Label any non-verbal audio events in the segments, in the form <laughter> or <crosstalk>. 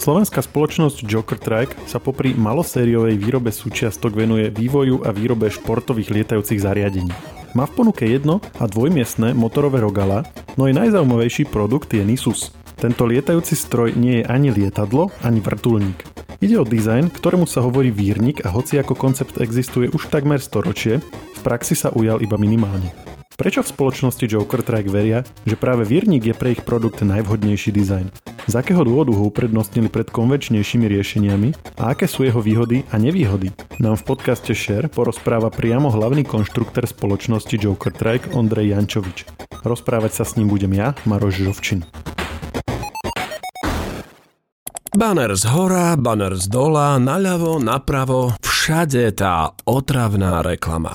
Slovenská spoločnosť Joker Track sa popri malosériovej výrobe súčiastok venuje vývoju a výrobe športových lietajúcich zariadení. Má v ponuke jedno a dvojmiestné motorové rogala, no aj najzaujímavejší produkt je Nisus. Tento lietajúci stroj nie je ani lietadlo, ani vrtulník. Ide o dizajn, ktorému sa hovorí vírnik a hoci ako koncept existuje už takmer storočie, v praxi sa ujal iba minimálne. Prečo v spoločnosti Joker Track veria, že práve Viernik je pre ich produkt najvhodnejší dizajn? Z akého dôvodu ho uprednostnili pred konvenčnejšími riešeniami a aké sú jeho výhody a nevýhody? Nám v podcaste Share porozpráva priamo hlavný konštruktor spoločnosti Joker Track Ondrej Jančovič. Rozprávať sa s ním budem ja, Maroš Žovčin. Banner z hora, banner z dola, naľavo, napravo, všade tá otravná reklama.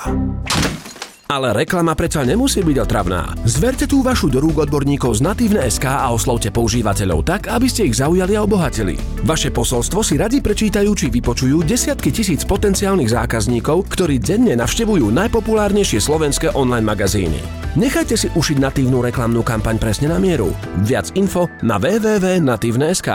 Ale reklama predsa nemusí byť otravná. Zverte tú vašu do rúk odborníkov z Natívne SK a oslovte používateľov tak, aby ste ich zaujali a obohatili. Vaše posolstvo si radi prečítajú či vypočujú desiatky tisíc potenciálnych zákazníkov, ktorí denne navštevujú najpopulárnejšie slovenské online magazíny. Nechajte si ušiť natívnu reklamnú kampaň presne na mieru. Viac info na www.natívne.sk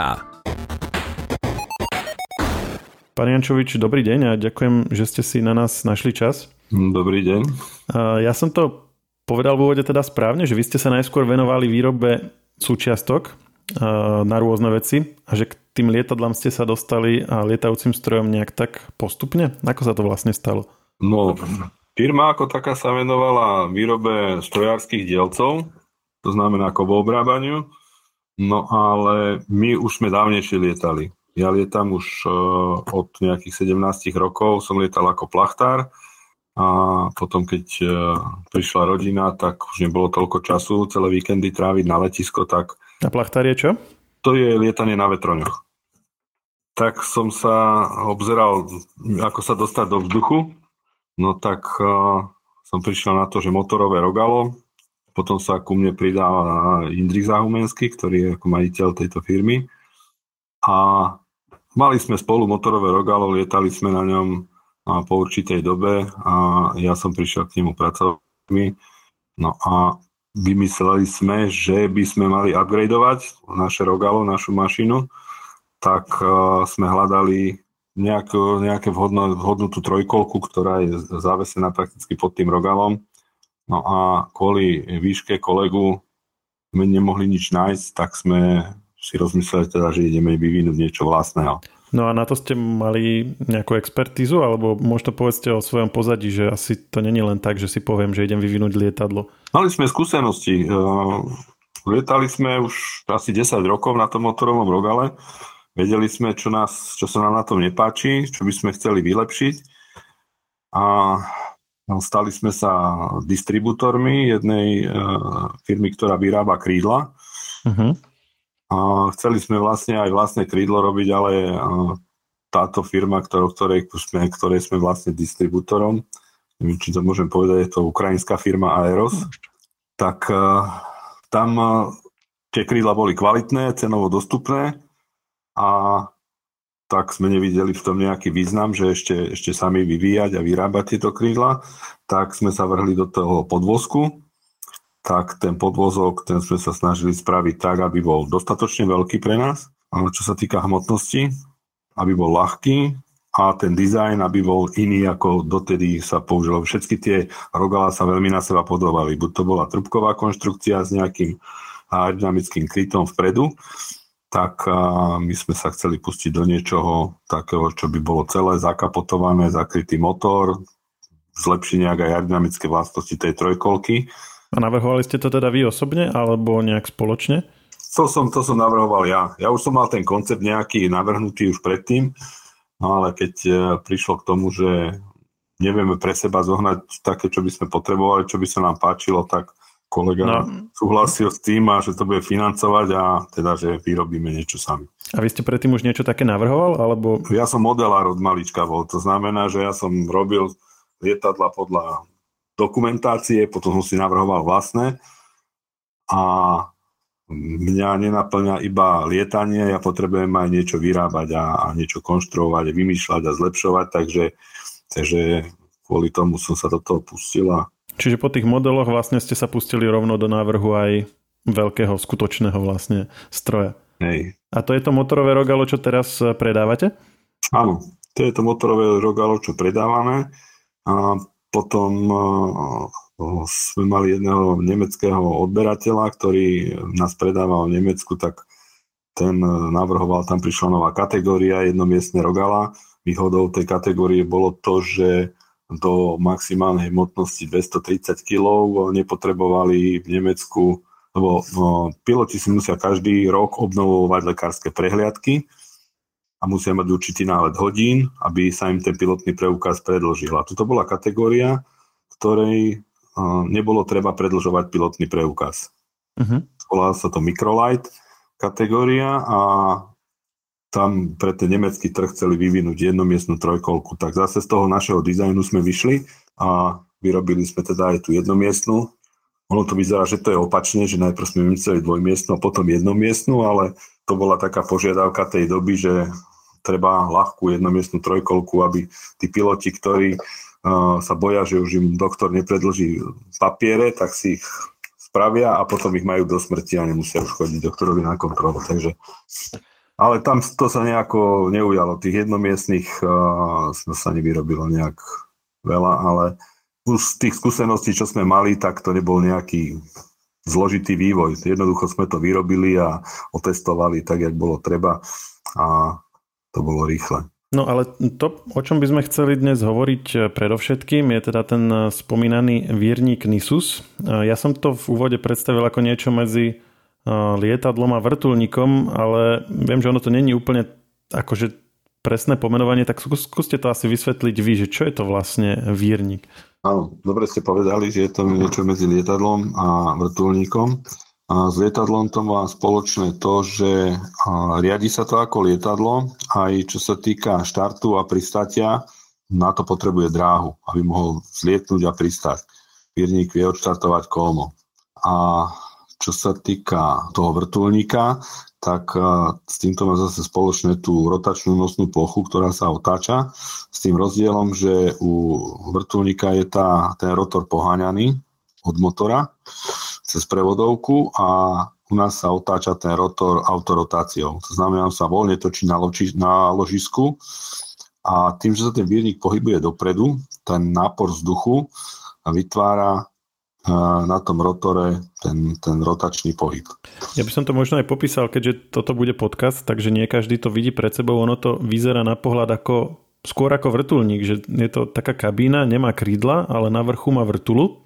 Pán Jančovič, dobrý deň a ďakujem, že ste si na nás našli čas. Dobrý deň. Ja som to povedal v úvode teda správne, že vy ste sa najskôr venovali výrobe súčiastok na rôzne veci a že k tým lietadlám ste sa dostali a lietajúcim strojom nejak tak postupne? Ako sa to vlastne stalo? No, firma ako taká sa venovala výrobe strojárskych dielcov, to znamená ako v obrábaniu, no ale my už sme dávnejšie lietali. Ja lietam už od nejakých 17 rokov, som lietal ako plachtár, a potom, keď e, prišla rodina, tak už nebolo toľko času celé víkendy tráviť na letisko, tak... A plachtár je čo? To je lietanie na vetroňoch. Tak som sa obzeral, ako sa dostať do vzduchu, no tak uh, som prišiel na to, že motorové rogalo, potom sa ku mne pridal Indrik Zahumenský, ktorý je ako majiteľ tejto firmy a mali sme spolu motorové rogalo, lietali sme na ňom a po určitej dobe a ja som prišiel k nemu pracovať. No a vymysleli sme, že by sme mali upgradeovať naše rogalo, našu mašinu, tak uh, sme hľadali nejakú, nejaké vhodnú, vhodnú tú trojkolku, ktorá je zavesená prakticky pod tým rogalom. No a kvôli výške kolegu sme nemohli nič nájsť, tak sme si rozmysleli teda, že ideme vyvinúť niečo vlastného. No a na to ste mali nejakú expertízu, alebo možno povedzte o svojom pozadí, že asi to není len tak, že si poviem, že idem vyvinúť lietadlo. Mali sme skúsenosti. Lietali sme už asi 10 rokov na tom motorovom rogale. Vedeli sme, čo, nás, čo sa nám na tom nepáči, čo by sme chceli vylepšiť. A stali sme sa distribútormi jednej firmy, ktorá vyrába krídla. Uh-huh a chceli sme vlastne aj vlastné krídlo robiť, ale táto firma, ktorou, ktorej, sme, ktorej sme vlastne distribútorom, neviem, či to môžem povedať, je to ukrajinská firma Aeros, tak tam tie krídla boli kvalitné, cenovo dostupné a tak sme nevideli v tom nejaký význam, že ešte, ešte sami vyvíjať a vyrábať tieto krídla, tak sme sa vrhli do toho podvozku tak ten podvozok, ten sme sa snažili spraviť tak, aby bol dostatočne veľký pre nás, ale čo sa týka hmotnosti, aby bol ľahký a ten dizajn, aby bol iný, ako dotedy sa použilo. Všetky tie rogala sa veľmi na seba podobali. Buď to bola trubková konštrukcia s nejakým aerodynamickým krytom vpredu, tak my sme sa chceli pustiť do niečoho takého, čo by bolo celé zakapotované, zakrytý motor, zlepšiť nejak aj aerodynamické vlastnosti tej trojkolky a navrhovali ste to teda vy osobne alebo nejak spoločne? To som, to som navrhoval ja. Ja už som mal ten koncept nejaký navrhnutý už predtým, no ale keď e, prišlo k tomu, že nevieme pre seba zohnať také, čo by sme potrebovali, čo by sa nám páčilo, tak kolega no. súhlasil s tým a že to bude financovať a teda, že vyrobíme niečo sami. A vy ste predtým už niečo také navrhoval? Alebo... Ja som modelár od malička bol, to znamená, že ja som robil lietadla podľa dokumentácie, potom som si navrhoval vlastné a mňa nenaplňa iba lietanie, ja potrebujem aj niečo vyrábať a, a niečo konštruovať, vymýšľať a zlepšovať, takže, takže kvôli tomu som sa do toho pustila. Čiže po tých modeloch vlastne ste sa pustili rovno do návrhu aj veľkého, skutočného vlastne stroja. Hej. A to je to motorové rogalo, čo teraz predávate? Áno, to je to motorové rogalo, čo predávame. A potom uh, sme mali jedného nemeckého odberateľa, ktorý nás predával v Nemecku, tak ten navrhoval, tam prišla nová kategória, jednomiestne rogala. Výhodou tej kategórie bolo to, že do maximálnej hmotnosti 230 kg nepotrebovali v Nemecku lebo no, piloti si musia každý rok obnovovať lekárske prehliadky a musia mať určitý nálet hodín, aby sa im ten pilotný preukaz predlžil. A toto bola kategória, ktorej nebolo treba predlžovať pilotný preukaz. Uh-huh. Volá sa to Microlight kategória a tam pre ten nemecký trh chceli vyvinúť jednomiestnú trojkolku. Tak zase z toho našeho dizajnu sme vyšli a vyrobili sme teda aj tú jednomiestnú ono to vyzerá, že to je opačne, že najprv sme vymysleli dvojmiestnú a potom jednomiestnú, ale to bola taká požiadavka tej doby, že treba ľahkú jednomiestnú trojkolku, aby tí piloti, ktorí uh, sa boja, že už im doktor nepredlží papiere, tak si ich spravia a potom ich majú do smrti a nemusia už chodiť doktorovi na kontrolu. Takže, ale tam to sa nejako neujalo. Tých jednomiestných uh, sa nevyrobilo nejak veľa, ale z tých skúseností, čo sme mali, tak to nebol nejaký zložitý vývoj. Jednoducho sme to vyrobili a otestovali tak, jak bolo treba a to bolo rýchle. No ale to, o čom by sme chceli dnes hovoriť eh, predovšetkým, je teda ten eh, spomínaný vierník Nisus. Eh, ja som to v úvode predstavil ako niečo medzi lietadlom a vrtulníkom, ale viem, že ono to není úplne akože presné pomenovanie, tak skúste to asi vysvetliť vy, že čo je to vlastne vírnik. Áno, dobre ste povedali, že je to niečo medzi lietadlom a vrtulníkom. A s lietadlom to má spoločné to, že riadi sa to ako lietadlo, aj čo sa týka štartu a pristatia, na to potrebuje dráhu, aby mohol zlietnúť a pristať. Vírnik vie odštartovať kolmo. A čo sa týka toho vrtulníka, tak s týmto má zase spoločné tú rotačnú nosnú plochu, ktorá sa otáča, s tým rozdielom, že u vrtulníka je tá, ten rotor poháňaný od motora cez prevodovku a u nás sa otáča ten rotor autorotáciou. To znamená, sa voľne točí na, loči, na ložisku a tým, že sa ten vírnik pohybuje dopredu, ten nápor vzduchu vytvára na tom rotore ten, ten rotačný pohyb. Ja by som to možno aj popísal, keďže toto bude podcast, takže nie každý to vidí pred sebou. Ono to vyzerá na pohľad ako skôr ako vrtulník, že je to taká kabína, nemá krídla, ale na vrchu má vrtulu.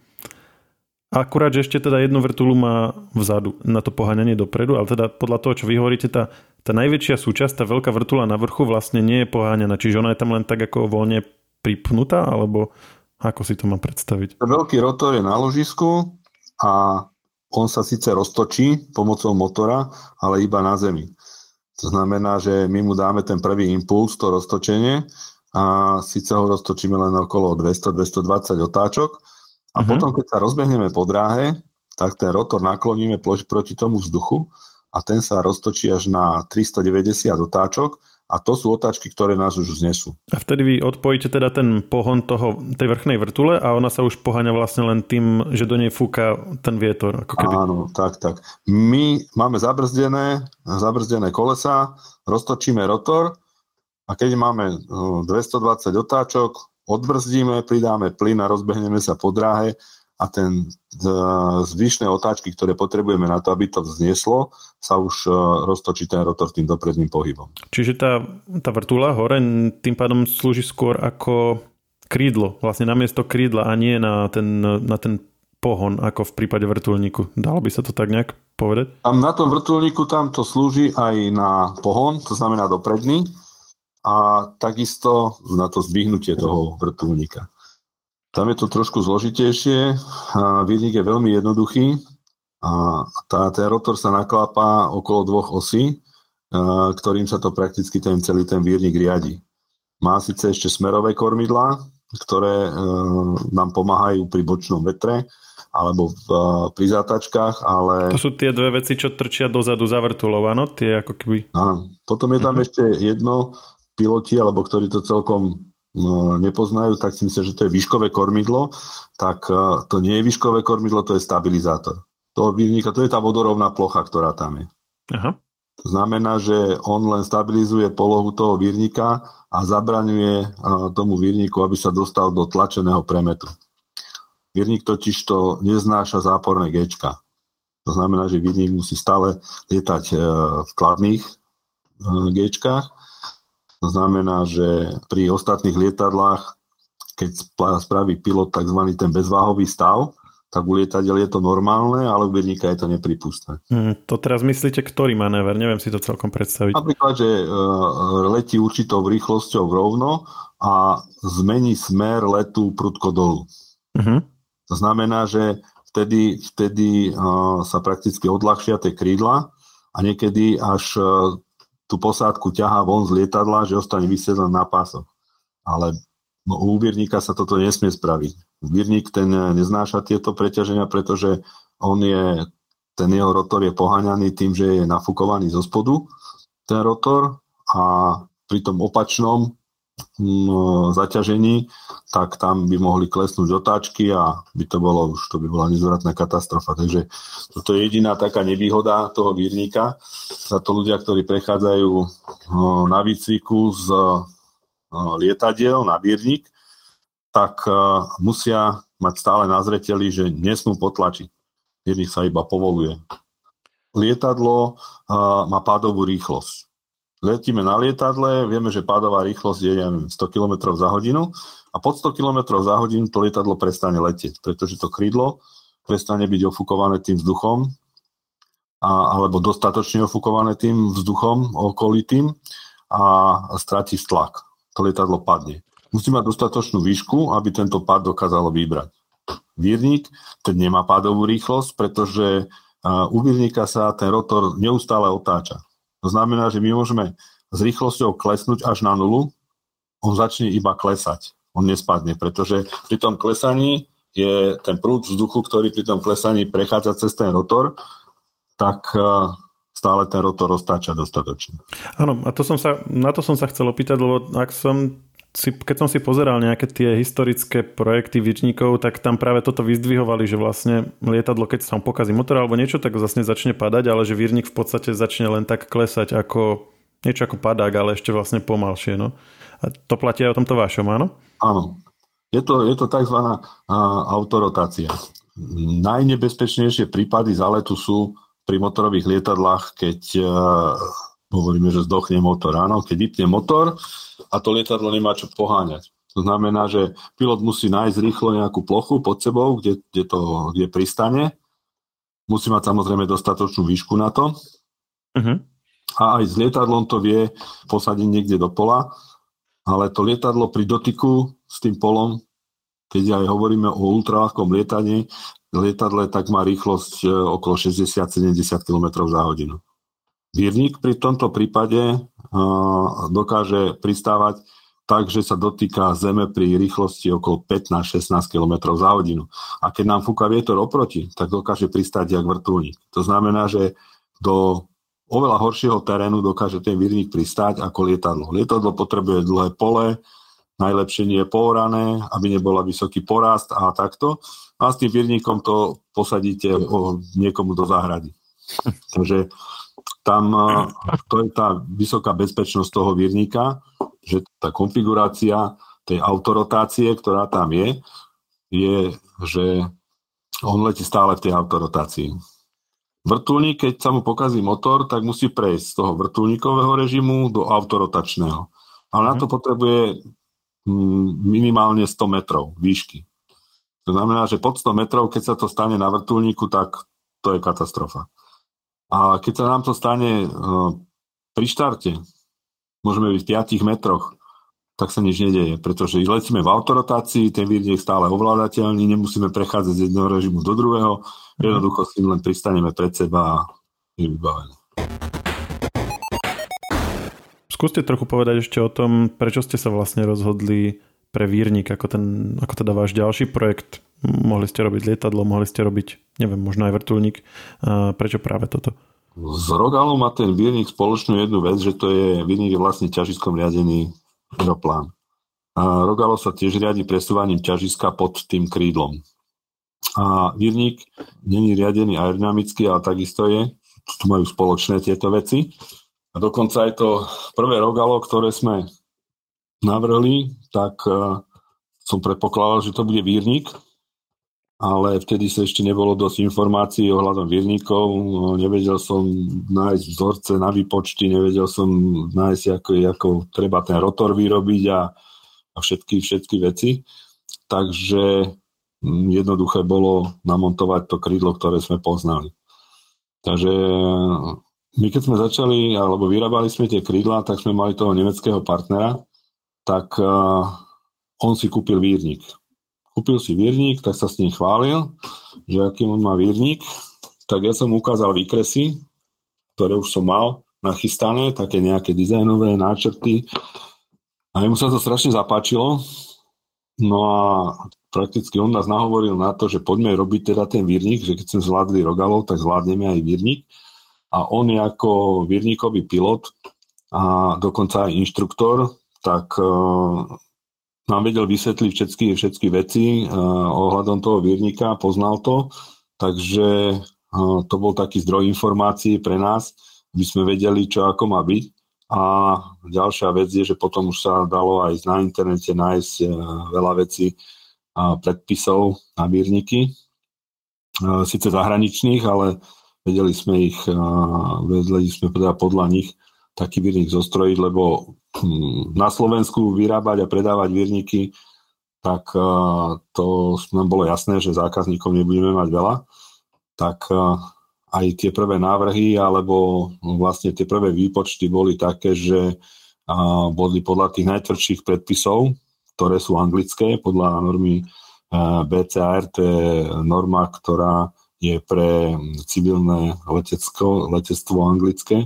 Akurát, že ešte teda jednu vrtulu má vzadu na to poháňanie dopredu, ale teda podľa toho, čo vy hovoríte, tá, tá najväčšia súčasť, tá veľká vrtula na vrchu vlastne nie je poháňaná, čiže ona je tam len tak ako voľne pripnutá, alebo ako si to mám predstaviť? Veľký rotor je na ložisku a on sa síce roztočí pomocou motora, ale iba na zemi. To znamená, že my mu dáme ten prvý impuls, to roztočenie a síce ho roztočíme len okolo 200-220 otáčok a uh-huh. potom, keď sa rozbehneme po dráhe, tak ten rotor nakloníme proti tomu vzduchu a ten sa roztočí až na 390 otáčok a to sú otáčky, ktoré nás už znesú. A vtedy vy odpojíte teda ten pohon toho, tej vrchnej vrtule a ona sa už poháňa vlastne len tým, že do nej fúka ten vietor. Ako keby. Áno, tak, tak. My máme zabrzdené, zabrzdené kolesa, roztočíme rotor a keď máme 220 no, otáčok, odbrzdíme, pridáme plyn a rozbehneme sa po dráhe a ten e, zvyšné otáčky, ktoré potrebujeme na to, aby to vznieslo, sa už e, roztočí ten rotor tým dopredným pohybom. Čiže tá, tá vrtula hore tým pádom slúži skôr ako krídlo, vlastne namiesto krídla a nie na ten, na ten pohon, ako v prípade vrtulníku. Dalo by sa to tak nejak povedať? Tam na tom vrtulníku tam to slúži aj na pohon, to znamená dopredný, a takisto na to zbyhnutie toho vrtulníka. Tam je to trošku zložitejšie. Výnik je veľmi jednoduchý. A tá, ten rotor sa naklápa okolo dvoch osí, ktorým sa to prakticky ten celý ten výrnik riadi. Má síce ešte smerové kormidlá, ktoré nám pomáhajú pri bočnom vetre alebo v, pri zátačkách, ale... To sú tie dve veci, čo trčia dozadu za vrtulov, áno? Tie ako keby... Áno. Potom je tam uh-huh. ešte jedno, piloti, alebo ktorí to celkom No, nepoznajú, tak si myslia, že to je výškové kormidlo, tak e, to nie je výškové kormidlo, to je stabilizátor. To výrnika, to je tá vodorovná plocha, ktorá tam je. Aha. To znamená, že on len stabilizuje polohu toho vírnika a zabraňuje tomu vírniku, aby sa dostal do tlačeného premetu. Vírnik totiž to neznáša záporné Gčka. To znamená, že vírnik musí stále lietať e, v kladných e, Gčkách. To znamená, že pri ostatných lietadlách, keď spraví pilot tzv. ten bezváhový stav, tak u lietadiel je to normálne, ale u vierníka je to nepripustné. Hmm, to teraz myslíte, ktorý manéver? Neviem si to celkom predstaviť. Napríklad, že uh, letí určitou rýchlosťou rovno a zmení smer letu prudko dolu. Uh-huh. To znamená, že vtedy, vtedy uh, sa prakticky odľahšia tie krídla a niekedy až uh, tú posádku ťahá von z lietadla, že ostane vysieť na pásoch. Ale no, u úbierníka sa toto nesmie spraviť. Vírnik ten neznáša tieto preťaženia, pretože on je, ten jeho rotor je poháňaný tým, že je nafúkovaný zo spodu, ten rotor, a pri tom opačnom zaťažení, tak tam by mohli klesnúť otáčky a by to bolo už, to by bola nezvratná katastrofa. Takže toto je jediná taká nevýhoda toho vírnika. Za to ľudia, ktorí prechádzajú na výcviku z lietadiel na vírnik, tak musia mať stále na zreteli, že nesmú potlačiť. Vírnik sa iba povoluje. Lietadlo má pádovú rýchlosť letíme na lietadle, vieme, že pádová rýchlosť je ja 100 km za hodinu a pod 100 km za hodinu to lietadlo prestane letieť, pretože to krídlo prestane byť ofukované tým vzduchom a, alebo dostatočne ofukované tým vzduchom okolitým a stratí tlak. To lietadlo padne. Musí mať dostatočnú výšku, aby tento pád dokázalo vybrať. Vírnik, ten nemá pádovú rýchlosť, pretože u vírnika sa ten rotor neustále otáča. To znamená, že my môžeme s rýchlosťou klesnúť až na nulu, on začne iba klesať. On nespadne, pretože pri tom klesaní je ten prúd vzduchu, ktorý pri tom klesaní prechádza cez ten rotor, tak e, stále ten rotor roztáča dostatočne. Áno, a to som sa, na to som sa chcel opýtať, lebo ak som si, keď som si pozeral nejaké tie historické projekty výčnikov, tak tam práve toto vyzdvihovali, že vlastne lietadlo, keď sa mu pokazí motor alebo niečo, tak vlastne začne padať, ale že vírnik v podstate začne len tak klesať ako niečo ako padák, ale ešte vlastne pomalšie. No. A to platí aj o tomto vašom, áno? Áno. Je to, je to tzv. autorotácia. Najnebezpečnejšie prípady záletu sú pri motorových lietadlách, keď hovoríme, že zdochne motor. Áno, keď vypne motor a to lietadlo nemá čo poháňať. To znamená, že pilot musí nájsť rýchlo nejakú plochu pod sebou, kde, kde, to, kde pristane. Musí mať samozrejme dostatočnú výšku na to. Uh-huh. A aj s lietadlom to vie posadiť niekde do pola, ale to lietadlo pri dotyku s tým polom, keď aj hovoríme o ultralahkom lietaní, lietadle tak má rýchlosť e, okolo 60-70 km za hodinu. Vírnik pri tomto prípade dokáže pristávať tak, že sa dotýka zeme pri rýchlosti okolo 15-16 km za hodinu. A keď nám fúka vietor oproti, tak dokáže pristáť jak vrtulník. To znamená, že do oveľa horšieho terénu dokáže ten vírnik pristáť ako lietadlo. Lietadlo potrebuje dlhé pole, najlepšie nie je pohorané, aby nebola vysoký porast a takto. A s tým vírnikom to posadíte niekomu do záhrady. <laughs> Takže tam to je tá vysoká bezpečnosť toho vírnika, že tá konfigurácia tej autorotácie, ktorá tam je, je, že on letí stále v tej autorotácii. Vrtulník, keď sa mu pokazí motor, tak musí prejsť z toho vrtulníkového režimu do autorotačného. Ale na to mhm. potrebuje mm, minimálne 100 metrov výšky. To znamená, že pod 100 metrov, keď sa to stane na vrtulníku, tak to je katastrofa. A keď sa nám to stane uh, pri štarte, môžeme byť v 5 metroch, tak sa nič nedeje, pretože letíme v autorotácii, ten vír je stále ovládateľný, nemusíme prechádzať z jedného režimu do druhého, mhm. jednoducho si len pristaneme pred seba a je vybavené. Skúste trochu povedať ešte o tom, prečo ste sa vlastne rozhodli pre Vírnik, ako, ten, ako teda váš ďalší projekt. Mohli ste robiť lietadlo, mohli ste robiť, neviem, možno aj vrtulník. Prečo práve toto? S Rogalom má ten Vírnik spoločnú jednu vec, že to je, Vírnik je vlastne ťažiskom riadený aeroplán. A Rogalo sa tiež riadi presúvaním ťažiska pod tým krídlom. A Vírnik není riadený aerodynamicky, ale takisto je tu majú spoločné tieto veci. A dokonca aj to prvé rogalo, ktoré sme navrhli, tak uh, som predpokladal, že to bude vírnik, ale vtedy sa ešte nebolo dosť informácií ohľadom vírnikov, nevedel som nájsť vzorce na výpočty, nevedel som nájsť, ako, ako treba ten rotor vyrobiť a, a všetky, všetky veci. Takže mm, jednoduché bolo namontovať to krídlo, ktoré sme poznali. Takže my keď sme začali, alebo vyrábali sme tie krídla, tak sme mali toho nemeckého partnera, tak on si kúpil vírnik kúpil si vírnik, tak sa s ním chválil, že aký on má vírnik, tak ja som ukázal výkresy, ktoré už som mal nachystané, také nejaké dizajnové náčrty a mu sa to strašne zapáčilo. No a prakticky on nás nahovoril na to, že poďme robiť teda ten vírnik, že keď sme zvládli rogalov, tak zvládneme aj vírnik. A on je ako vírnikový pilot a dokonca aj inštruktor, tak nám vedel vysvetliť všetky, všetky veci uh, ohľadom toho vírnika, poznal to, takže uh, to bol taký zdroj informácií pre nás, aby sme vedeli, čo ako má byť. A ďalšia vec je, že potom už sa dalo aj na internete nájsť uh, veľa vecí predpisov na vírniky, síce zahraničných, ale vedeli sme ich, vedeli sme teda podľa nich taký vírnik zostrojiť, lebo hm, na Slovensku vyrábať a predávať vírniky, tak to nám bolo jasné, že zákazníkov nebudeme mať veľa. Tak aj tie prvé návrhy, alebo vlastne tie prvé výpočty boli také, že boli podľa tých najtvrdších predpisov, ktoré sú anglické, podľa normy BCAR, to je norma, ktorá je pre civilné letecko, letectvo anglické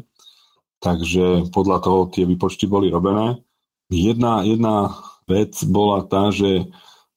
takže podľa toho tie výpočty boli robené. Jedna, jedna vec bola tá, že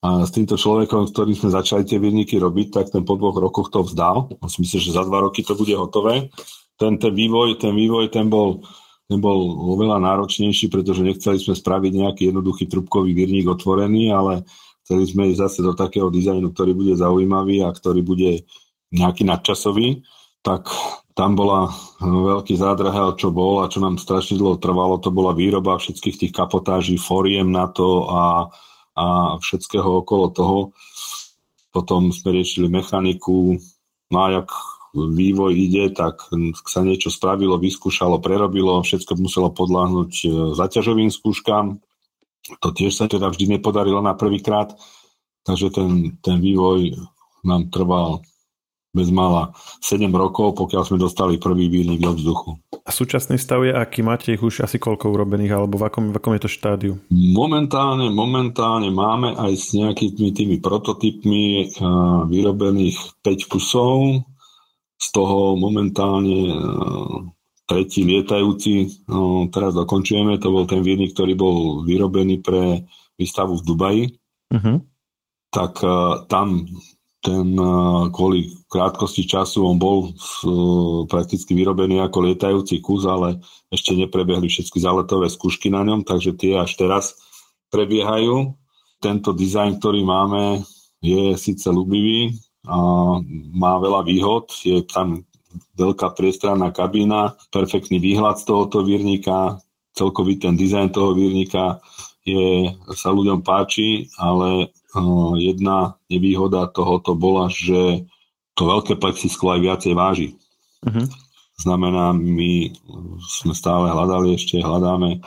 a s týmto človekom, s ktorým sme začali tie výrniky robiť, tak ten po dvoch rokoch to vzdal. Myslím, že za dva roky to bude hotové. Ten, ten vývoj, ten vývoj, ten bol, ten bol oveľa náročnejší, pretože nechceli sme spraviť nejaký jednoduchý trubkový výrnik otvorený, ale chceli sme ísť zase do takého dizajnu, ktorý bude zaujímavý a ktorý bude nejaký nadčasový. Tak tam bola no, veľký zádrhel, čo bol a čo nám strašne dlho trvalo, to bola výroba všetkých tých kapotáží, foriem na to a, a všetkého okolo toho. Potom sme riešili mechaniku, no a jak vývoj ide, tak sa niečo spravilo, vyskúšalo, prerobilo, všetko muselo podľahnuť e, zaťažovým skúškam. To tiež sa teda vždy nepodarilo na prvýkrát, takže ten, ten vývoj nám trval bez mala 7 rokov, pokiaľ sme dostali prvý výnik do vzduchu. A súčasný stav je aký? Máte ich už asi koľko urobených, alebo v akom, v akom je to štádiu? Momentálne, momentálne máme aj s nejakými tými prototypmi uh, vyrobených 5 kusov, z toho momentálne uh, tretí lietajúci, uh, teraz dokončujeme, to bol ten výrnik, ktorý bol vyrobený pre výstavu v Dubaji. Uh-huh. Tak uh, tam ten kvôli krátkosti času on bol prakticky vyrobený ako lietajúci kus, ale ešte neprebehli všetky záletové skúšky na ňom, takže tie až teraz prebiehajú. Tento dizajn, ktorý máme, je síce ľubivý a má veľa výhod, je tam veľká priestranná kabína, perfektný výhľad z tohoto výrnika, celkový ten dizajn toho výrnika je, sa ľuďom páči, ale jedna nevýhoda tohoto bola, že to veľké plexisklo aj viacej váži. Uh-huh. Znamená, my sme stále hľadali, ešte hľadáme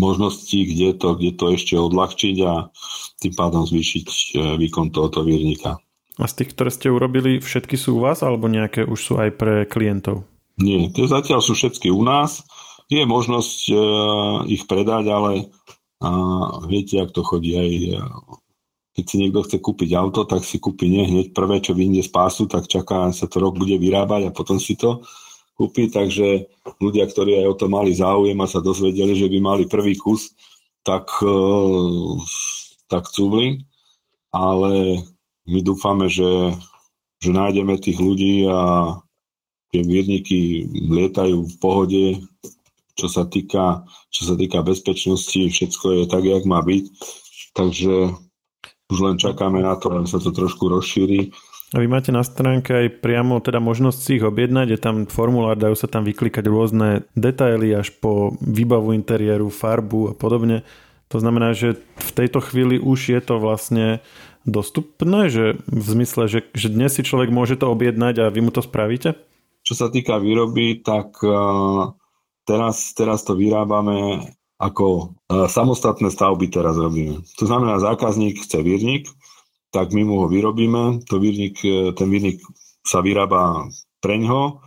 možnosti, kde to, kde to ešte odľahčiť a tým pádom zvýšiť e, výkon tohoto výrnika. A z tých, ktoré ste urobili, všetky sú u vás alebo nejaké už sú aj pre klientov? Nie, tie zatiaľ sú všetky u nás. Je možnosť uh, ich predať, ale uh, viete, ak to chodí aj keď si niekto chce kúpiť auto, tak si kúpi nie? Hneď prvé, čo vyjde z pásu, tak čaká, sa to rok bude vyrábať a potom si to kúpi, takže ľudia, ktorí aj o to mali záujem a sa dozvedeli, že by mali prvý kus, tak, e, tak cúvli, ale my dúfame, že, že nájdeme tých ľudí a tie mierniky lietajú v pohode, čo sa týka, čo sa týka bezpečnosti, všetko je tak, jak má byť. Takže už len čakáme na to, len sa to trošku rozšíri A vy máte na stránke aj priamo teda možnosť si ich objednať, je tam formulár, dajú sa tam vyklikať rôzne detaily až po výbavu interiéru, farbu a podobne. To znamená, že v tejto chvíli už je to vlastne dostupné, že v zmysle, že, že dnes si človek môže to objednať a vy mu to spravíte? Čo sa týka výroby, tak uh, teraz, teraz to vyrábame ako uh, samostatné stavby teraz robíme. To znamená, zákazník chce výrnik, tak my mu ho vyrobíme. To výrnik, e, ten výrnik sa vyrába preňho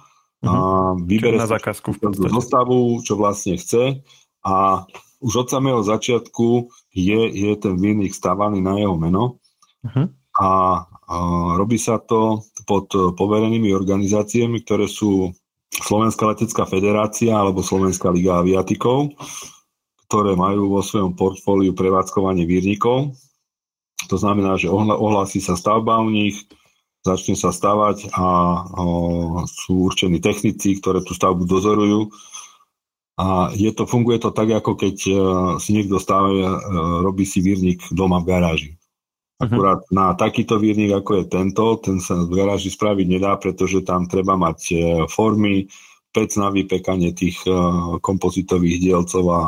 a mhm. vybere na zákazku v zostavu, čo vlastne chce a už od samého začiatku je, je ten výrnik stávaný na jeho meno uh-huh. a, a robí sa to pod poverenými organizáciami, ktoré sú Slovenská letecká federácia alebo Slovenská liga aviatikov, ktoré majú vo svojom portfóliu prevádzkovanie výrnikov to znamená, že ohlási sa stavba u nich, začne sa stavať a o, sú určení technici, ktoré tú stavbu dozorujú. A je to, funguje to tak, ako keď uh, si niekto uh, robí si výrnik doma v garáži. Mhm. Akurát uh-huh. na takýto výrnik, ako je tento, ten sa v garáži spraviť nedá, pretože tam treba mať uh, formy, pec na vypekanie tých uh, kompozitových dielcov a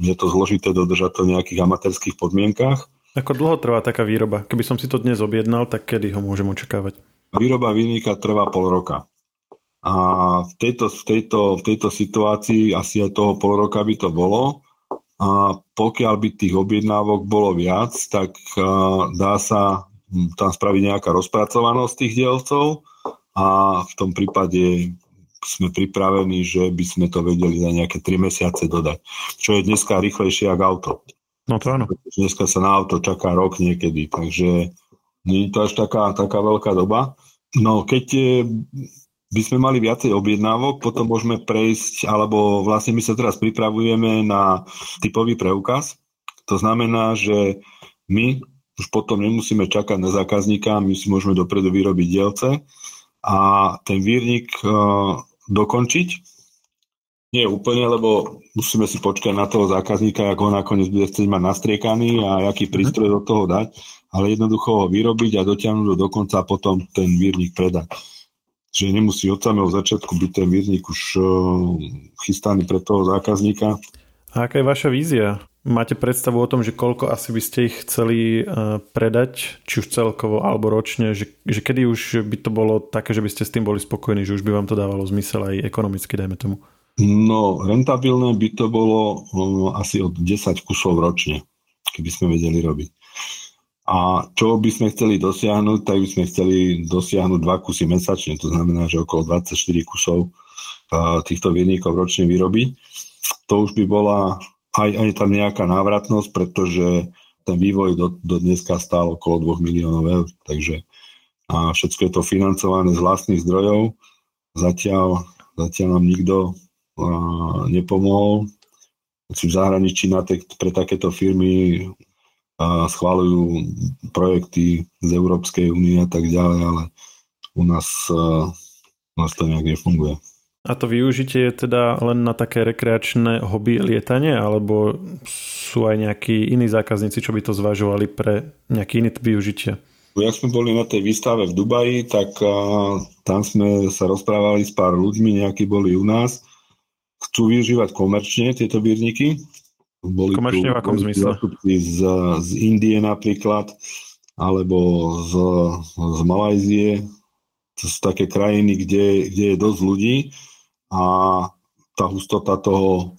je to zložité dodržať to v nejakých amatérských podmienkách. Ako dlho trvá taká výroba? Keby som si to dnes objednal, tak kedy ho môžem očakávať? Výroba výnika trvá pol roka. A v tejto, v, tejto, v tejto situácii asi aj toho pol roka by to bolo. A pokiaľ by tých objednávok bolo viac, tak dá sa hm, tam spraviť nejaká rozpracovanosť tých dielcov a v tom prípade sme pripravení, že by sme to vedeli za nejaké 3 mesiace dodať. Čo je dneska rýchlejšie ako auto. No to áno. Dneska sa na auto čaká rok niekedy, takže nie je to až taká, taká veľká doba. No keď e, by sme mali viacej objednávok, potom môžeme prejsť, alebo vlastne my sa teraz pripravujeme na typový preukaz. To znamená, že my už potom nemusíme čakať na zákazníka, my si môžeme dopredu vyrobiť dielce a ten výrnik uh, dokončiť nie úplne, lebo musíme si počkať na toho zákazníka, ako ho nakoniec bude chcieť mať nastriekaný a aký mhm. prístroj do toho dať, ale jednoducho ho vyrobiť a dotiahnuť do konca a potom ten výrnik predať. Že nemusí od samého začiatku byť ten výrnik už uh, chystaný pre toho zákazníka. A aká je vaša vízia? Máte predstavu o tom, že koľko asi by ste ich chceli uh, predať, či už celkovo alebo ročne, že, že kedy už by to bolo také, že by ste s tým boli spokojní, že už by vám to dávalo zmysel aj ekonomicky, dajme tomu? No, rentabilné by to bolo um, asi od 10 kusov ročne, keby sme vedeli robiť. A čo by sme chceli dosiahnuť, tak by sme chceli dosiahnuť dva kusy mesačne, to znamená, že okolo 24 kusov uh, týchto výrnikov ročne vyrobiť. To už by bola aj, aj tam nejaká návratnosť, pretože ten vývoj do, do dneska stál okolo 2 miliónov eur, takže a všetko je to financované z vlastných zdrojov. Zatiaľ, zatiaľ nám nikto nepomohol. V zahraničí na te, pre takéto firmy schválujú projekty z Európskej únie a tak ďalej, ale u nás, u nás to nejak nefunguje. A to využitie je teda len na také rekreačné hobby lietanie, alebo sú aj nejakí iní zákazníci, čo by to zvažovali pre nejaký iný využitie? Jak sme boli na tej výstave v Dubaji, tak tam sme sa rozprávali s pár ľuďmi, nejakí boli u nás chcú využívať komerčne tieto výrniky. Boli komerčne tu, v akom zmysle? Z, z Indie napríklad, alebo z, z Malajzie. To sú také krajiny, kde, kde je dosť ľudí a tá hustota toho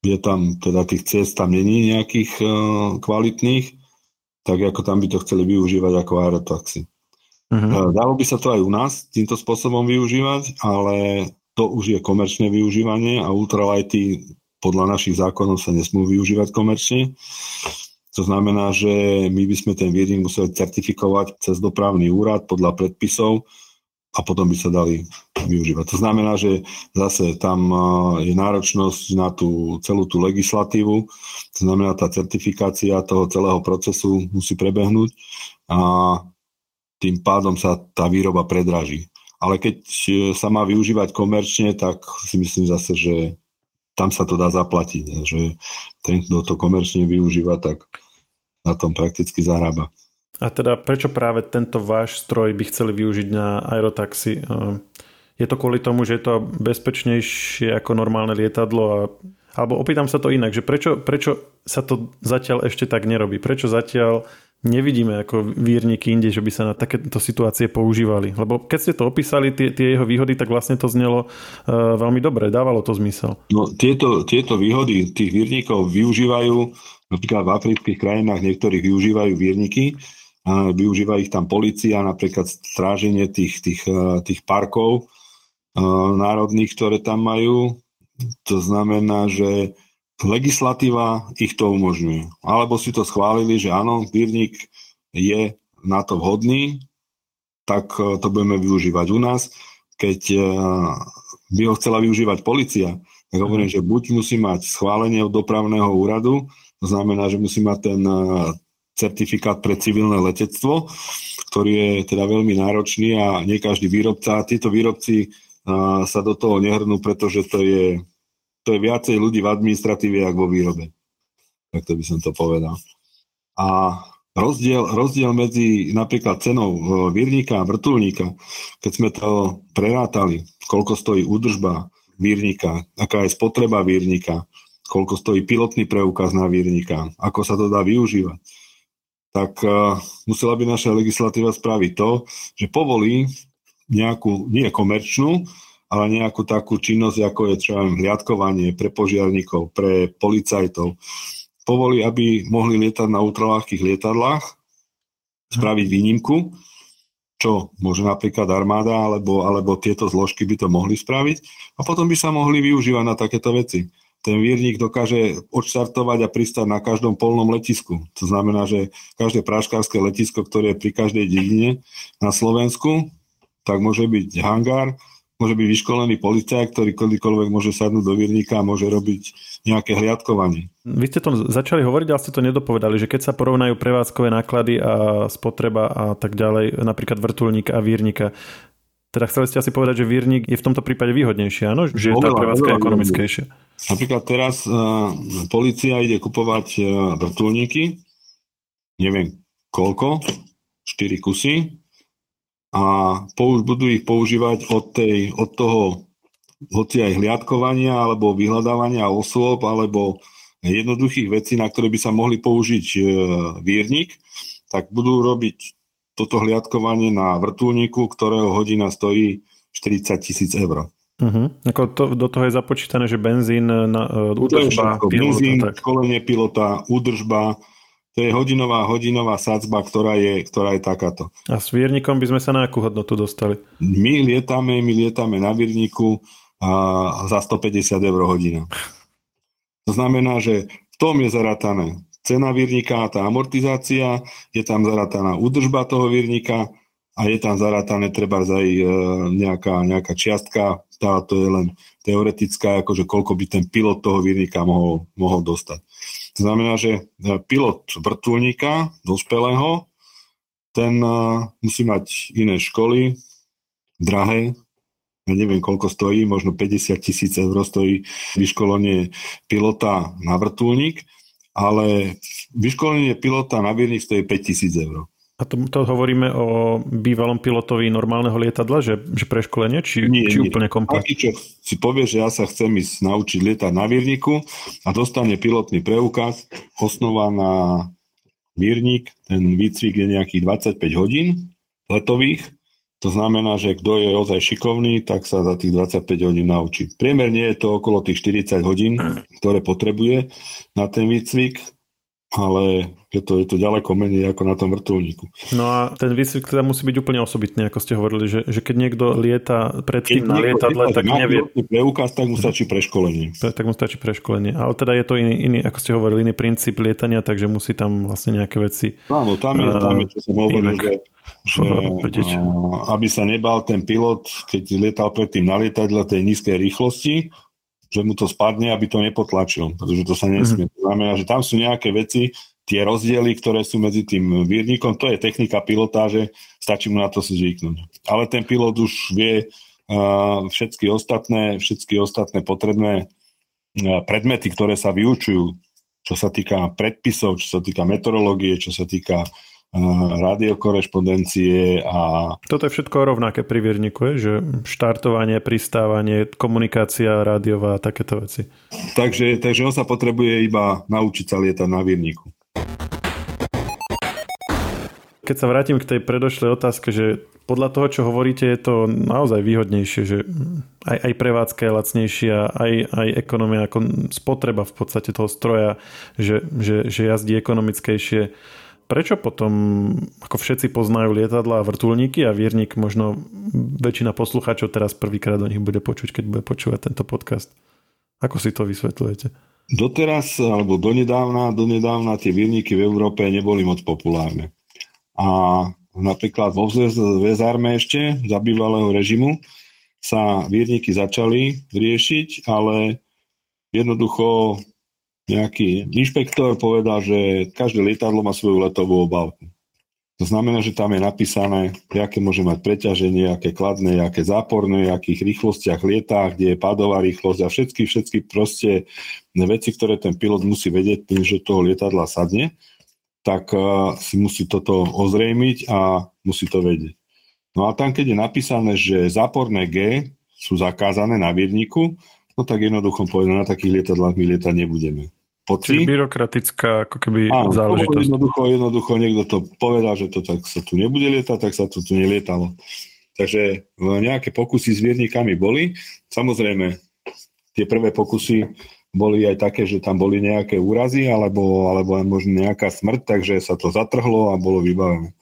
je tam, teda tých ciest tam není nejakých uh, kvalitných, tak ako tam by to chceli využívať ako aerotaxi. Uh-huh. Dalo by sa to aj u nás týmto spôsobom využívať, ale to už je komerčné využívanie a ultralighty podľa našich zákonov sa nesmú využívať komerčne. To znamená, že my by sme ten výrnik museli certifikovať cez dopravný úrad podľa predpisov a potom by sa dali využívať. To znamená, že zase tam je náročnosť na tú celú tú legislatívu, to znamená, tá certifikácia toho celého procesu musí prebehnúť a tým pádom sa tá výroba predraží ale keď e, sa má využívať komerčne, tak si myslím zase, že tam sa to dá zaplatiť, že ten, kto to komerčne využíva, tak na tom prakticky zarába. A teda prečo práve tento váš stroj by chceli využiť na aerotaxi? Je to kvôli tomu, že je to bezpečnejšie ako normálne lietadlo? A, alebo opýtam sa to inak, že prečo, prečo sa to zatiaľ ešte tak nerobí? Prečo zatiaľ nevidíme ako výrniky inde, že by sa na takéto situácie používali. Lebo keď ste to opísali, tie, tie jeho výhody, tak vlastne to znelo uh, veľmi dobre, dávalo to zmysel. No, tieto, tieto výhody tých výrnikov využívajú, napríklad v afrických krajinách niektorých využívajú výrniky, a využíva ich tam policia, napríklad stráženie tých, tých, e, tých parkov uh, národných, ktoré tam majú. To znamená, že legislatíva ich to umožňuje. Alebo si to schválili, že áno, výrnik je na to vhodný, tak e, to budeme využívať u nás. Keď by ho chcela využívať policia, tak hovorím, že buď musí mať schválenie od dopravného úradu, to znamená, že musí mať ten certifikát pre civilné letectvo, ktorý je teda veľmi náročný a nie každý výrobca. Títo výrobci sa do toho nehrnú, pretože to je to je viacej ľudí v administratíve, ako vo výrobe. Tak to by som to povedal. A rozdiel, rozdiel medzi napríklad cenou e, výrnika a vrtulníka, keď sme to prerátali, koľko stojí údržba výrnika, aká je spotreba výrnika, koľko stojí pilotný preukaz na výrnika, ako sa to dá využívať, tak uh, musela by naša legislatíva spraviť to, že povolí nejakú, nie komerčnú, ale nejakú takú činnosť, ako je čo hliadkovanie pre požiarníkov, pre policajtov. Povolí, aby mohli lietať na ultraľahkých lietadlách, spraviť výnimku, čo môže napríklad armáda alebo, alebo tieto zložky by to mohli spraviť a potom by sa mohli využívať na takéto veci. Ten vírnik dokáže odštartovať a pristať na každom polnom letisku. To znamená, že každé práškárske letisko, ktoré je pri každej dedine na Slovensku, tak môže byť hangár, môže byť vyškolený policajt, ktorý kedykoľvek môže sadnúť do vírnika a môže robiť nejaké hliadkovanie. Vy ste to začali hovoriť, ale ste to nedopovedali, že keď sa porovnajú prevádzkové náklady a spotreba a tak ďalej, napríklad vrtulník a vírnika, teda chceli ste asi povedať, že vírnik je v tomto prípade výhodnejší, áno? Že je tá prevádzka ekonomickejšia. Napríklad teraz uh, policia ide kupovať uh, vrtulníky, neviem koľko, 4 kusy, a budú ich používať od, tej, od toho hoci aj hliadkovania alebo vyhľadávania osôb alebo jednoduchých vecí, na ktoré by sa mohli použiť e, vírnik, tak budú robiť toto hliadkovanie na vrtulníku, ktorého hodina stojí 40 tisíc eur. Uh-huh. Ako to, do toho je započítané, že benzín, na, uh, údržba, pilota, benzín, tak. školenie pilota, údržba, to je hodinová, hodinová sadzba, ktorá je, ktorá je takáto. A s viernikom by sme sa na akú hodnotu dostali? My lietame, my lietame na vierniku a za 150 eur hodina. To znamená, že v tom je zaratané cena vírnika, tá amortizácia, je tam zarataná údržba toho vírnika a je tam zaratané treba aj e, nejaká, nejaká čiastka, tá to je len teoretická, akože koľko by ten pilot toho vírnika mohol, mohol dostať. To znamená, že e, pilot vrtulníka dospelého, ten e, musí mať iné školy, drahé, ja neviem koľko stojí, možno 50 tisíc eur stojí vyškolenie pilota na vrtulník, ale vyškolenie pilota na vírnik stojí 5 tisíc eur. A to, to hovoríme o bývalom pilotovi normálneho lietadla, že, že preškolenie, či, nie, či nie. úplne komplet? Taký, čo si povie, že ja sa chcem ísť naučiť lietať na vírniku a dostane pilotný preukaz, osnova na vírnik, ten výcvik je nejakých 25 hodín letových, to znamená, že kto je ozaj šikovný, tak sa za tých 25 hodín naučí. Priemerne je to okolo tých 40 hodín, ktoré potrebuje na ten výcvik, ale je to, je to ďaleko menej ako na tom vrtulníku. No a ten výcvik teda musí byť úplne osobitný, ako ste hovorili, že, že keď niekto lieta predtým na lietadle, tak nevie... preukaz, tak mu stačí preškolenie. Tak mu stačí preškolenie. Ale teda je to iný, iný, ako ste hovorili, iný princíp lietania, takže musí tam vlastne nejaké veci... Áno, tam je, tam je čo som hovoril, že, že aby sa nebal ten pilot, keď lietal predtým na lietadle tej nízkej rýchlosti, že mu to spadne, aby to nepotlačil, pretože to sa nesmie. Mm-hmm. To znamená, že tam sú nejaké veci, tie rozdiely, ktoré sú medzi tým vírnikom, to je technika pilotáže, stačí mu na to si zvyknúť. Ale ten pilot už vie uh, všetky ostatné, všetky ostatné potrebné uh, predmety, ktoré sa vyučujú, čo sa týka predpisov, čo sa týka meteorológie, čo sa týka radiokorešpondencie a... Toto je všetko rovnaké pri vierniku, je? že štartovanie, pristávanie, komunikácia rádiová a takéto veci. Takže, takže on sa potrebuje iba naučiť sa lietať na vierniku. Keď sa vrátim k tej predošlej otázke, že podľa toho, čo hovoríte, je to naozaj výhodnejšie, že aj, aj prevádzka je lacnejšia, aj, aj ekonomia, ako spotreba v podstate toho stroja, že, že, že jazdí ekonomickejšie prečo potom, ako všetci poznajú lietadla a vrtulníky a viernik možno väčšina poslucháčov teraz prvýkrát do nich bude počuť, keď bude počúvať tento podcast. Ako si to vysvetľujete? Doteraz, alebo donedávna, donedávna tie vierníky v Európe neboli moc populárne. A napríklad vo Vezarme ešte za bývalého režimu sa vierníky začali riešiť, ale jednoducho nejaký inšpektor povedal, že každé lietadlo má svoju letovú obálku. To znamená, že tam je napísané, aké môže mať preťaženie, aké kladné, aké záporné, akých rýchlostiach lietá, kde je padová rýchlosť a všetky, všetky proste veci, ktoré ten pilot musí vedieť tým, že toho lietadla sadne, tak uh, si musí toto ozrejmiť a musí to vedieť. No a tam, keď je napísané, že záporné G sú zakázané na vierniku, no tak jednoducho povedané, na takých lietadlách my lietať nebudeme pocit. byrokratická ako keby Áno, záležitosť. Jednoducho, jednoducho niekto to povedal, že to tak sa tu nebude lietať, tak sa to tu nelietalo. Takže nejaké pokusy s viernikami boli. Samozrejme, tie prvé pokusy boli aj také, že tam boli nejaké úrazy alebo, alebo aj možno nejaká smrť, takže sa to zatrhlo a bolo vybavené.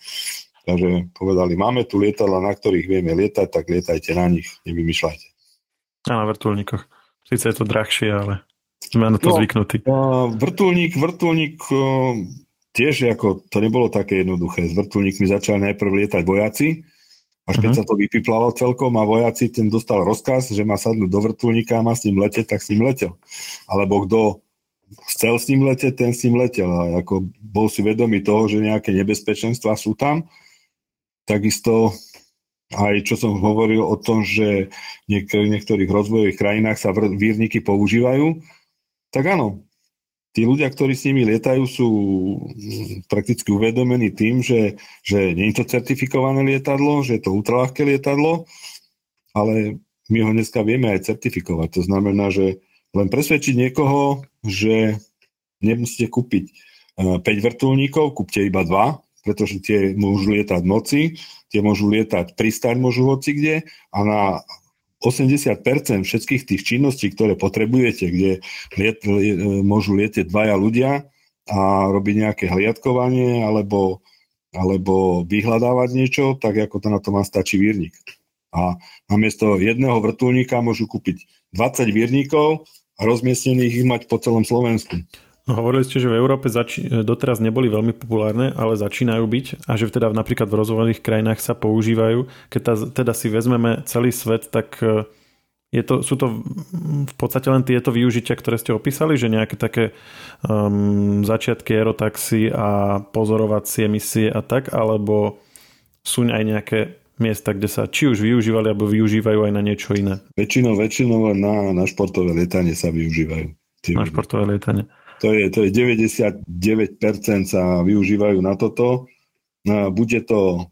Takže povedali, máme tu lietadla, na ktorých vieme lietať, tak lietajte na nich, nevymýšľajte. A na vrtulníkoch. Sice je to drahšie, ale sme na to no, zvyknutí. Vrtulník, vrtulník tiež ako, to nebolo také jednoduché. S vrtulníkmi začali najprv lietať vojaci, až keď uh-huh. sa to vypiplalo celkom a vojaci ten dostal rozkaz, že má sadnúť do vrtulníka a má s ním leteť, tak s ním letel. Alebo kto chcel s ním leteť, ten s ním letel. A ako bol si vedomý toho, že nejaké nebezpečenstva sú tam, takisto aj čo som hovoril o tom, že v niektorých rozvojových krajinách sa vírniky používajú, tak áno, tí ľudia, ktorí s nimi lietajú, sú prakticky uvedomení tým, že, že nie je to certifikované lietadlo, že je to ultralahké lietadlo, ale my ho dneska vieme aj certifikovať. To znamená, že len presvedčiť niekoho, že nemusíte kúpiť 5 e, vrtulníkov, kúpte iba 2, pretože tie môžu lietať v noci, tie môžu lietať, pristať môžu hoci kde a na 80% všetkých tých činností, ktoré potrebujete, kde liet, môžu lietieť dvaja ľudia a robiť nejaké hliadkovanie alebo, alebo vyhľadávať niečo, tak ako to na to má stačí vírnik. A namiesto jedného vrtulníka môžu kúpiť 20 vírnikov a rozmiestnených ich mať po celom Slovensku. No, hovorili ste, že v Európe zači- doteraz neboli veľmi populárne, ale začínajú byť a že teda napríklad v rozvojových krajinách sa používajú. Keď ta, teda si vezmeme celý svet, tak e, je to, sú to v podstate len tieto využitia, ktoré ste opísali, že nejaké také um, začiatky aerotaxy a pozorovacie misie a tak, alebo sú aj nejaké miesta, kde sa či už využívali, alebo využívajú aj na niečo iné? Väčšinou, väčšinou na, na športové lietanie sa využívajú. Na športové lietanie to je, to je 99% sa využívajú na toto. Bude to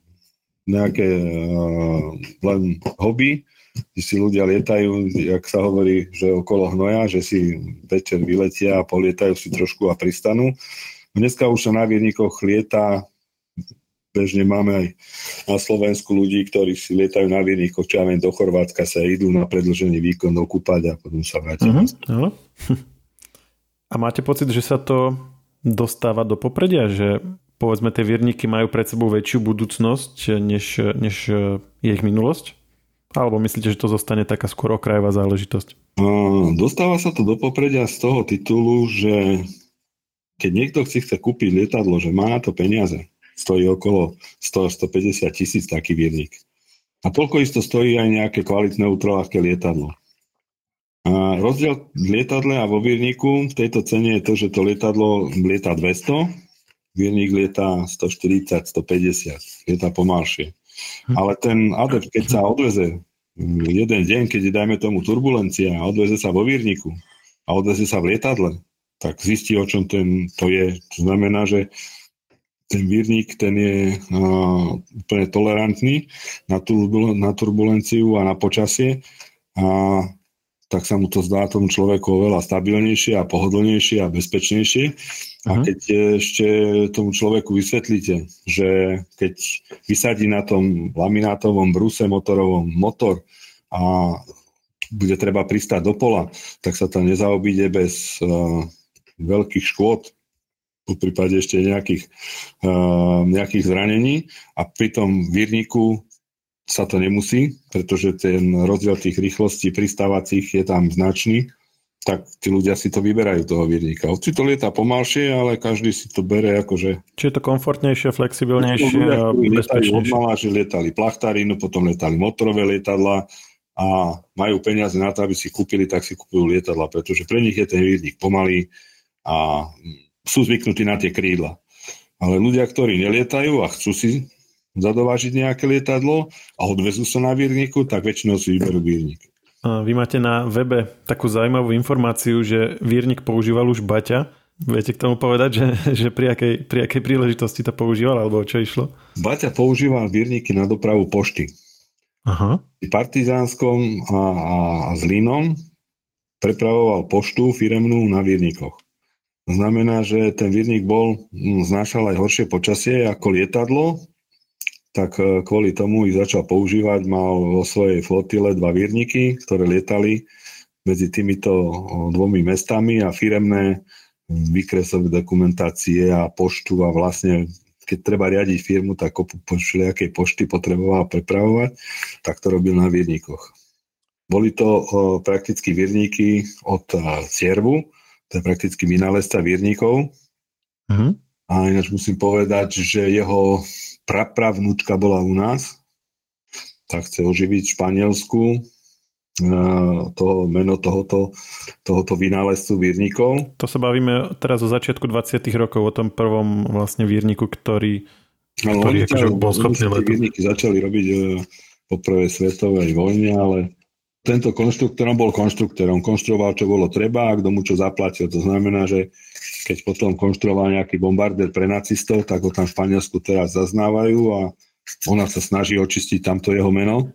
nejaké uh, len hobby, kde si ľudia lietajú, jak sa hovorí, že okolo hnoja, že si večer vyletia a polietajú si trošku a pristanú. Dneska už sa na vierníkoch lieta, bežne máme aj na Slovensku ľudí, ktorí si lietajú na vierníkoch, čo ja viem, do Chorvátska sa idú na predlžený výkon dokúpať a potom sa vrátia. Uh-huh. A máte pocit, že sa to dostáva do popredia, že povedzme tie vierniky majú pred sebou väčšiu budúcnosť, než, než je ich minulosť? Alebo myslíte, že to zostane taká skôr okrajová záležitosť? Dostáva sa to do popredia z toho titulu, že keď niekto si chce kúpiť lietadlo, že má na to peniaze, stojí okolo 100-150 tisíc taký viernik. A toľko isto stojí aj nejaké kvalitné ultralahké lietadlo. A rozdiel v lietadle a vo vierniku v tejto cene je to, že to lietadlo lieta 200, viernik lieta 140, 150, lieta pomalšie. Ale ten adept, keď sa odveze jeden deň, keď je, dajme tomu turbulencia a odveze sa vo vírniku a odveze sa v lietadle, tak zistí, o čom ten to je. To znamená, že ten vírnik, ten je uh, úplne tolerantný na, turbul- na turbulenciu a na počasie a tak sa mu to zdá tomu človeku oveľa stabilnejšie a pohodlnejšie a bezpečnejšie. Uh-huh. A mhm. keď ešte tomu človeku vysvetlíte, že keď vysadí na tom laminátovom bruse motorovom motor a bude treba pristať do pola, tak sa tam nezaobíde bez uh, veľkých škôd, po prípade ešte nejakých, uh, nejakých zranení a pri tom výrniku sa to nemusí, pretože ten rozdiel tých rýchlostí pristávacích je tam značný, tak tí ľudia si to vyberajú toho výrnika. Hoci to lieta pomalšie, ale každý si to bere akože... Čiže je to komfortnejšie, flexibilnejšie ľudia, a bezpečnejšie. Odmala, že lietali plachtarínu, potom lietali motorové lietadla a majú peniaze na to, aby si kúpili, tak si kúpujú lietadla, pretože pre nich je ten výrnik pomalý a sú zvyknutí na tie krídla. Ale ľudia, ktorí nelietajú a chcú si zadovážiť nejaké lietadlo a odvezú sa na vírniku, tak väčšinou si vyberú vírnik. Vy máte na webe takú zaujímavú informáciu, že vírnik používal už Baťa. Viete k tomu povedať, že, že pri, akej, pri akej príležitosti to používal, alebo čo išlo? Baťa používal vírniky na dopravu pošty. Aha. Partizánskom a, a, a Zlínom prepravoval poštu firemnú na vírnikoch. Znamená, že ten výrnik bol, znášal aj horšie počasie ako lietadlo, tak e, kvôli tomu ich začal používať, mal vo svojej flotile dva výrniky, ktoré lietali medzi týmito dvomi mestami a firemné vykresové dokumentácie a poštu a vlastne keď treba riadiť firmu, tak kopu všelijakej pošty potreboval prepravovať, tak to robil na výrnikoch. Boli to o, prakticky výrniky od Ciervu, to je prakticky vynálezca vírnikov. Uh-huh. A ináč musím povedať, že jeho prapravnúčka bola u nás, tak chce oživiť v Španielsku e, toho, meno tohoto, tohoto vynálezcu vírnikov. To sa bavíme teraz o začiatku 20. rokov, o tom prvom vlastne vírniku, ktorý, no, ktorý akože bol schopný letať. Vírniky začali robiť e, po prvej svetovej vojne, ale tento konštruktor, on bol konštruktorom, konštruoval, čo bolo treba a kto mu čo zaplatil. To znamená, že keď potom konštruoval nejaký bombardér pre nacistov, tak ho tam v Španielsku teraz zaznávajú a ona sa snaží očistiť tamto jeho meno,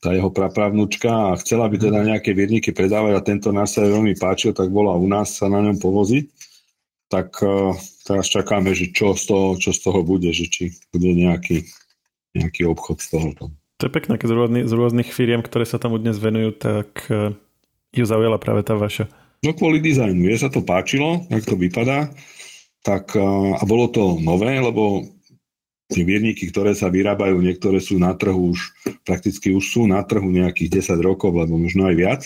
tá jeho prapravnúčka a chcela by teda nejaké vierníky predávať a tento nás sa veľmi páčil, tak bola u nás sa na ňom povoziť. Tak uh, teraz čakáme, že čo z toho, čo z toho bude, že či bude nejaký, nejaký obchod z toho. To je pekné, keď z rôznych, z rôznych firiem, ktoré sa tomu dnes venujú, tak uh, ju zaujala práve tá vaša. No kvôli dizajnu. Je sa to páčilo, jak to vypadá. Tak, uh, a bolo to nové, lebo tie vierníky, ktoré sa vyrábajú, niektoré sú na trhu už, prakticky už sú na trhu nejakých 10 rokov, alebo možno aj viac.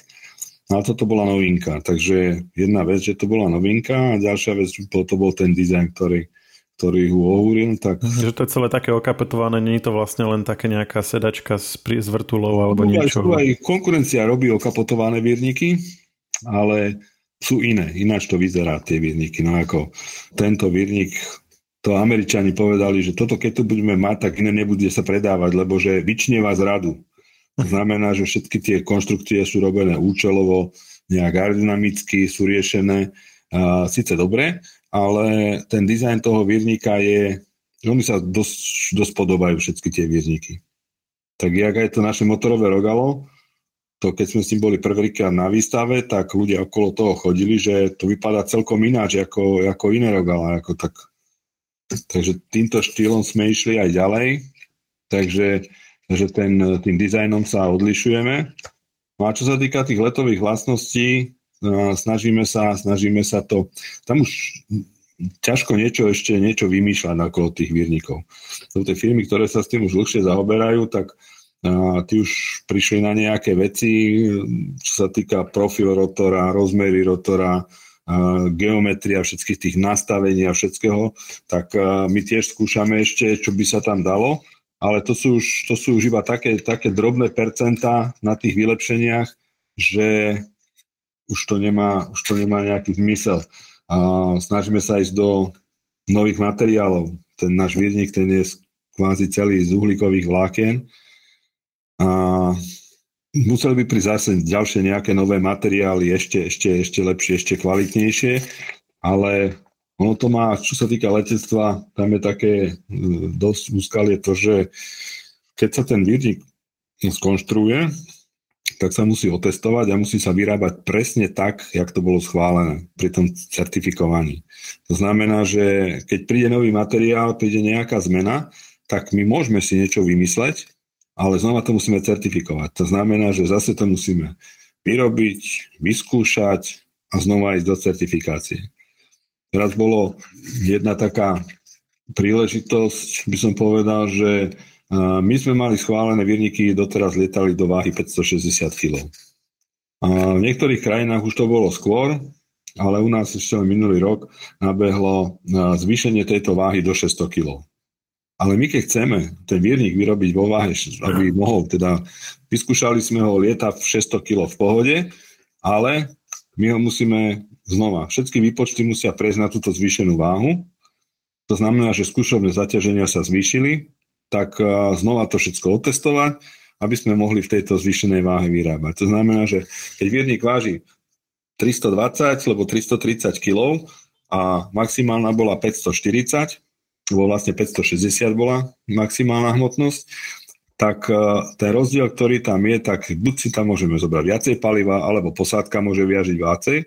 No a toto bola novinka. Takže jedna vec, že to bola novinka a ďalšia vec, to bol ten dizajn, ktorý, ktorý ho ohúril. Tak... Že to je celé také okapetované, nie je to vlastne len také nejaká sedačka s, s vrtulou alebo no, niečo. Aj, konkurencia robí okapotované vírniky, ale sú iné, ináč to vyzerá tie vírniky. No ako tento vírnik, to Američani povedali, že toto keď tu budeme mať, tak iné nebude sa predávať, lebo že vyčnieva z radu. To znamená, že všetky tie konštrukcie sú robené účelovo, nejak aerodynamicky, sú riešené uh, síce dobre, ale ten dizajn toho vírnika je, oni sa dosť, dosť podobajú všetky tie vírniky. Tak jak aj to naše motorové rogalo, to keď sme s tým boli prvýkrát na výstave, tak ľudia okolo toho chodili, že to vypadá celkom ináč ako, ako iné rogala. Ako tak. Takže týmto štýlom sme išli aj ďalej. Takže, takže ten, tým dizajnom sa odlišujeme. No a čo sa týka tých letových vlastností, snažíme sa, snažíme sa to, tam už ťažko niečo ešte niečo vymýšľať okolo tých výrnikov. To tie firmy, ktoré sa s tým už dlhšie zaoberajú, tak a tí už prišli na nejaké veci, čo sa týka profil rotora, rozmery rotora, geometria všetkých tých nastavení a všetkého, tak my tiež skúšame ešte, čo by sa tam dalo, ale to sú už, to sú už iba také, také drobné percentá na tých vylepšeniach, že už to nemá, už to nemá nejaký zmysel. A snažíme sa ísť do nových materiálov. Ten náš výrnik, ten je kvázi celý z uhlíkových vlákien. A museli by prísť zase ďalšie nejaké nové materiály, ešte, ešte, ešte lepšie, ešte kvalitnejšie, ale Ono to má, čo sa týka letectva, tam je také e, dosť úskalie to, že keď sa ten výrnik skonštruuje, tak sa musí otestovať a musí sa vyrábať presne tak, jak to bolo schválené pri tom certifikovaní. To znamená, že keď príde nový materiál, príde nejaká zmena, tak my môžeme si niečo vymysleť, ale znova to musíme certifikovať. To znamená, že zase to musíme vyrobiť, vyskúšať a znova ísť do certifikácie. Teraz bolo jedna taká príležitosť, by som povedal, že my sme mali schválené výrniky, doteraz lietali do váhy 560 kg. V niektorých krajinách už to bolo skôr, ale u nás ešte minulý rok nabehlo zvýšenie tejto váhy do 600 kg. Ale my keď chceme ten vírnik vyrobiť vo váhe, aby mohol, teda vyskúšali sme ho lieta v 600 kg v pohode, ale my ho musíme znova, všetky výpočty musia prejsť na túto zvýšenú váhu. To znamená, že skúšovné zaťaženia sa zvýšili, tak znova to všetko otestovať, aby sme mohli v tejto zvýšenej váhe vyrábať. To znamená, že keď viernik váži 320 alebo 330 kg a maximálna bola 540, alebo vlastne 560 bola maximálna hmotnosť, tak ten rozdiel, ktorý tam je, tak buď si tam môžeme zobrať viacej paliva, alebo posádka môže viažiť viacej,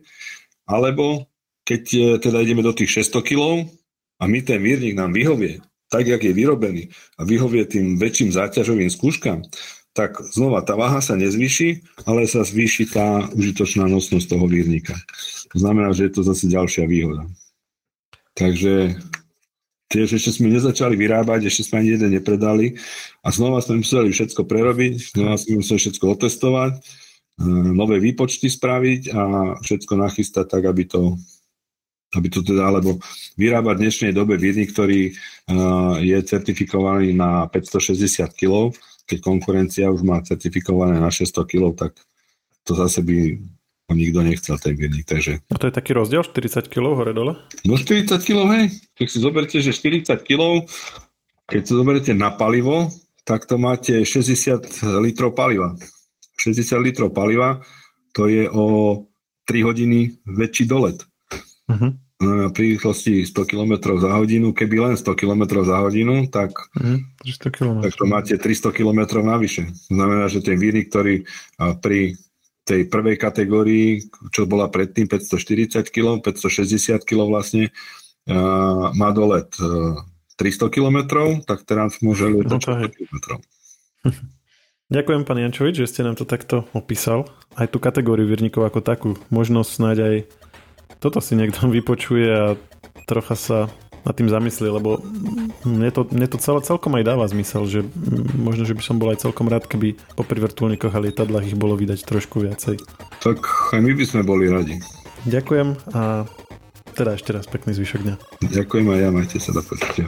alebo keď e, teda ideme do tých 600 kg a my ten vírnik nám vyhovie, tak, jak je vyrobený a vyhovie tým väčším záťažovým skúškam, tak znova tá váha sa nezvýši, ale sa zvýši tá užitočná nosnosť toho výrnika. To znamená, že je to zase ďalšia výhoda. Takže tiež ešte sme nezačali vyrábať, ešte sme ani jeden nepredali a znova sme museli všetko prerobiť, znova sme museli všetko otestovať, e, nové výpočty spraviť a všetko nachystať tak, aby to aby to teda, alebo vyrábať v dnešnej dobe výrnik, ktorý je certifikovaný na 560 kg, keď konkurencia už má certifikované na 600 kg, tak to zase by nikto nechcel ten výrnik. Takže... A to je taký rozdiel 40 kg hore-dole? No 40 kg, hej. Keď si zoberte, že 40 kg, keď si zoberiete na palivo, tak to máte 60 litrov paliva. 60 litrov paliva, to je o 3 hodiny väčší dolet. Uh-huh. Pri rýchlosti 100 km za hodinu, keby len 100 km za hodinu, tak, km. tak to máte 300 km navyše. Znamená, že ten výnik, ktorý pri tej prvej kategórii, čo bola predtým 540 kg, 560 kg vlastne, má dolet 300 km, tak teraz môže lietať no 100 km. <laughs> Ďakujem, pán Jančovič, že ste nám to takto opísal. Aj tú kategóriu výrnikov ako takú. Možnosť snáď aj toto si niekto <laughs> vypočuje a trocha sa nad tým zamyslí, lebo mne to, mne to celé celkom aj dáva zmysel, že možno, že by som bol aj celkom rád, keby po vrtulníkoch a lietadlách ich bolo vydať trošku viacej. Tak aj my by sme boli radi. Ďakujem a teda ešte raz pekný zvyšok dňa. Ďakujem aj ja, majte sa do počutia.